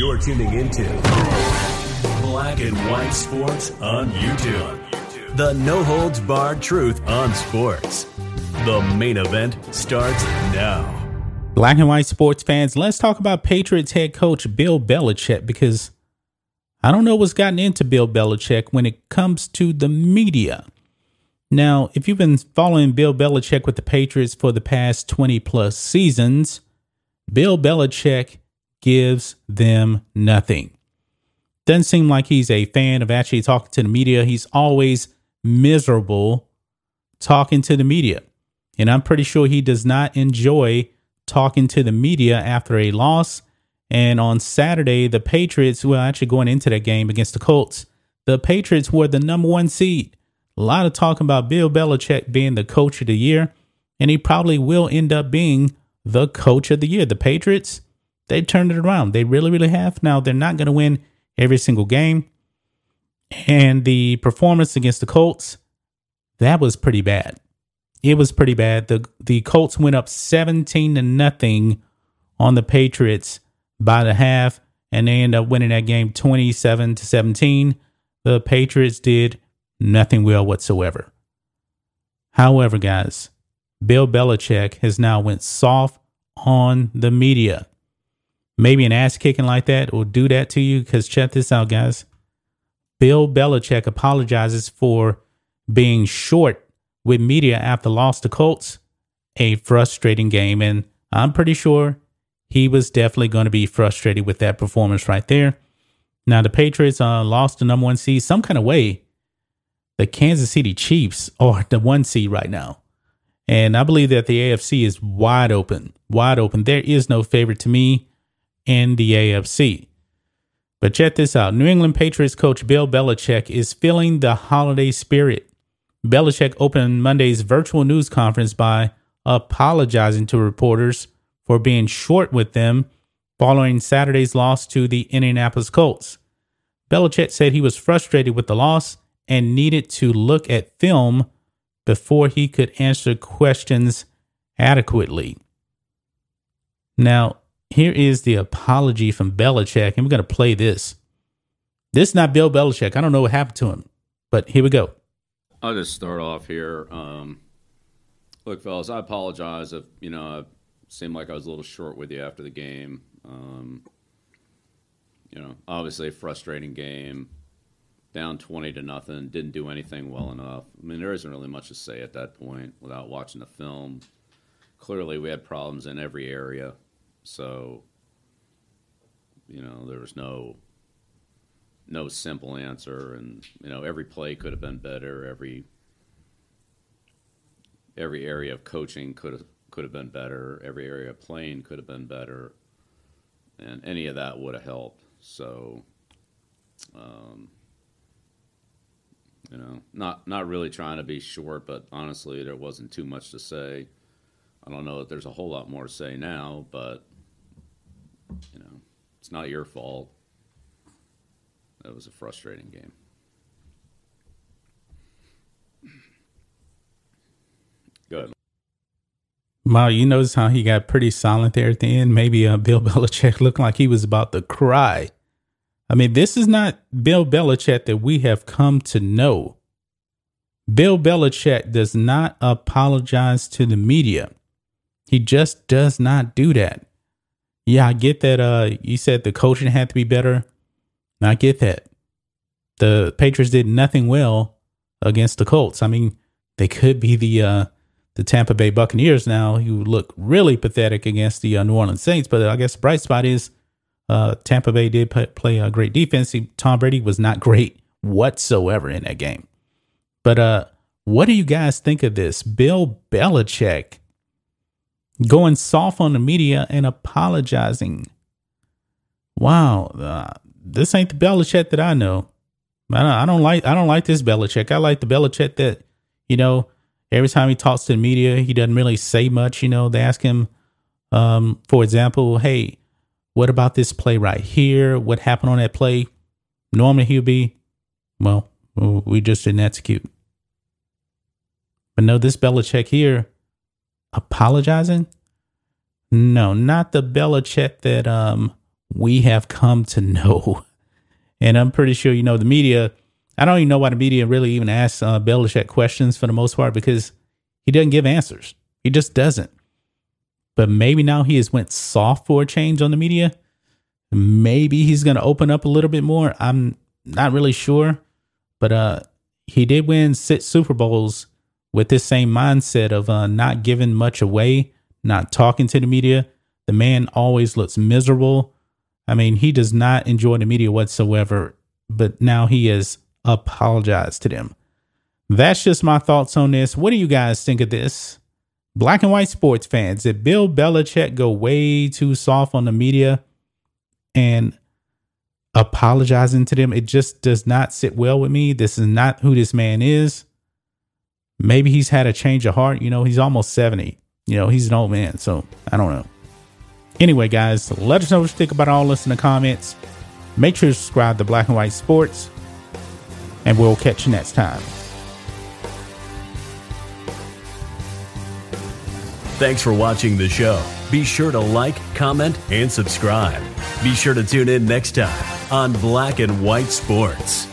You're tuning into Black and White Sports on YouTube. The no holds barred truth on sports. The main event starts now. Black and white sports fans, let's talk about Patriots head coach Bill Belichick because I don't know what's gotten into Bill Belichick when it comes to the media. Now, if you've been following Bill Belichick with the Patriots for the past 20 plus seasons, Bill Belichick gives them nothing. Doesn't seem like he's a fan of actually talking to the media. He's always miserable talking to the media. And I'm pretty sure he does not enjoy talking to the media after a loss. And on Saturday, the Patriots, well, actually going into that game against the Colts, the Patriots were the number one seed. A lot of talking about Bill Belichick being the coach of the year, and he probably will end up being the coach of the year. The Patriots, they turned it around. They really, really have. Now, they're not going to win every single game. And the performance against the Colts, that was pretty bad. It was pretty bad. The the Colts went up 17 to nothing on the Patriots by the half, and they end up winning that game 27 to 17. The Patriots did nothing well whatsoever. However, guys, Bill Belichick has now went soft on the media. Maybe an ass kicking like that will do that to you. Because check this out, guys. Bill Belichick apologizes for being short with media after loss to Colts. A frustrating game, and I'm pretty sure he was definitely going to be frustrated with that performance right there. Now the Patriots uh, lost the number one seed some kind of way the Kansas City Chiefs are the one seed right now. And I believe that the AFC is wide open, wide open. There is no favorite to me in the AFC. But check this out New England Patriots coach Bill Belichick is feeling the holiday spirit. Belichick opened Monday's virtual news conference by apologizing to reporters for being short with them following Saturday's loss to the Indianapolis Colts. Belichick said he was frustrated with the loss and needed to look at film before he could answer questions adequately. Now, here is the apology from Belichick, and we're going to play this. This is not Bill Belichick. I don't know what happened to him, but here we go. I'll just start off here. Um, look, fellas, I apologize if you know I seemed like I was a little short with you after the game. Um, you know, obviously a frustrating game down 20 to nothing, didn't do anything well enough. I mean, there isn't really much to say at that point without watching the film. Clearly, we had problems in every area. So, you know, there was no no simple answer and you know, every play could have been better, every every area of coaching could have could have been better, every area of playing could have been better. And any of that would have helped. So um, you know, not not really trying to be short, but honestly, there wasn't too much to say. I don't know that there's a whole lot more to say now, but you know, it's not your fault. That was a frustrating game. Good. Wow, you notice how he got pretty silent there at the end? Maybe uh, Bill Belichick looked like he was about to cry. I mean, this is not Bill Belichick that we have come to know. Bill Belichick does not apologize to the media. He just does not do that. Yeah, I get that uh you said the coaching had to be better. I get that. The Patriots did nothing well against the Colts. I mean, they could be the uh the Tampa Bay Buccaneers now. You look really pathetic against the uh, New Orleans Saints, but I guess the bright spot is uh, Tampa Bay did play a great defense. Tom Brady was not great whatsoever in that game. But uh, what do you guys think of this? Bill Belichick going soft on the media and apologizing. Wow, uh, this ain't the Belichick that I know. I don't, I don't like I don't like this Belichick. I like the Belichick that you know every time he talks to the media, he doesn't really say much. You know, they ask him, um, for example, hey, what about this play right here? What happened on that play? Normally he'll be, well, we just didn't execute. But no, this Belichick here apologizing. No, not the Belichick that um we have come to know. And I'm pretty sure, you know, the media, I don't even know why the media really even asks uh, Belichick questions for the most part because he doesn't give answers. He just doesn't. But maybe now he has went soft for a change on the media. Maybe he's going to open up a little bit more. I'm not really sure. But uh, he did win six Super Bowls with this same mindset of uh, not giving much away, not talking to the media. The man always looks miserable. I mean, he does not enjoy the media whatsoever, but now he has apologized to them. That's just my thoughts on this. What do you guys think of this? Black and white sports fans, did Bill Belichick go way too soft on the media and apologizing to them? It just does not sit well with me. This is not who this man is. Maybe he's had a change of heart. You know, he's almost 70. You know, he's an old man. So I don't know. Anyway, guys, let us know what you think about all this in the comments. Make sure to subscribe to Black and White Sports. And we'll catch you next time. Thanks for watching the show. Be sure to like, comment, and subscribe. Be sure to tune in next time on Black and White Sports.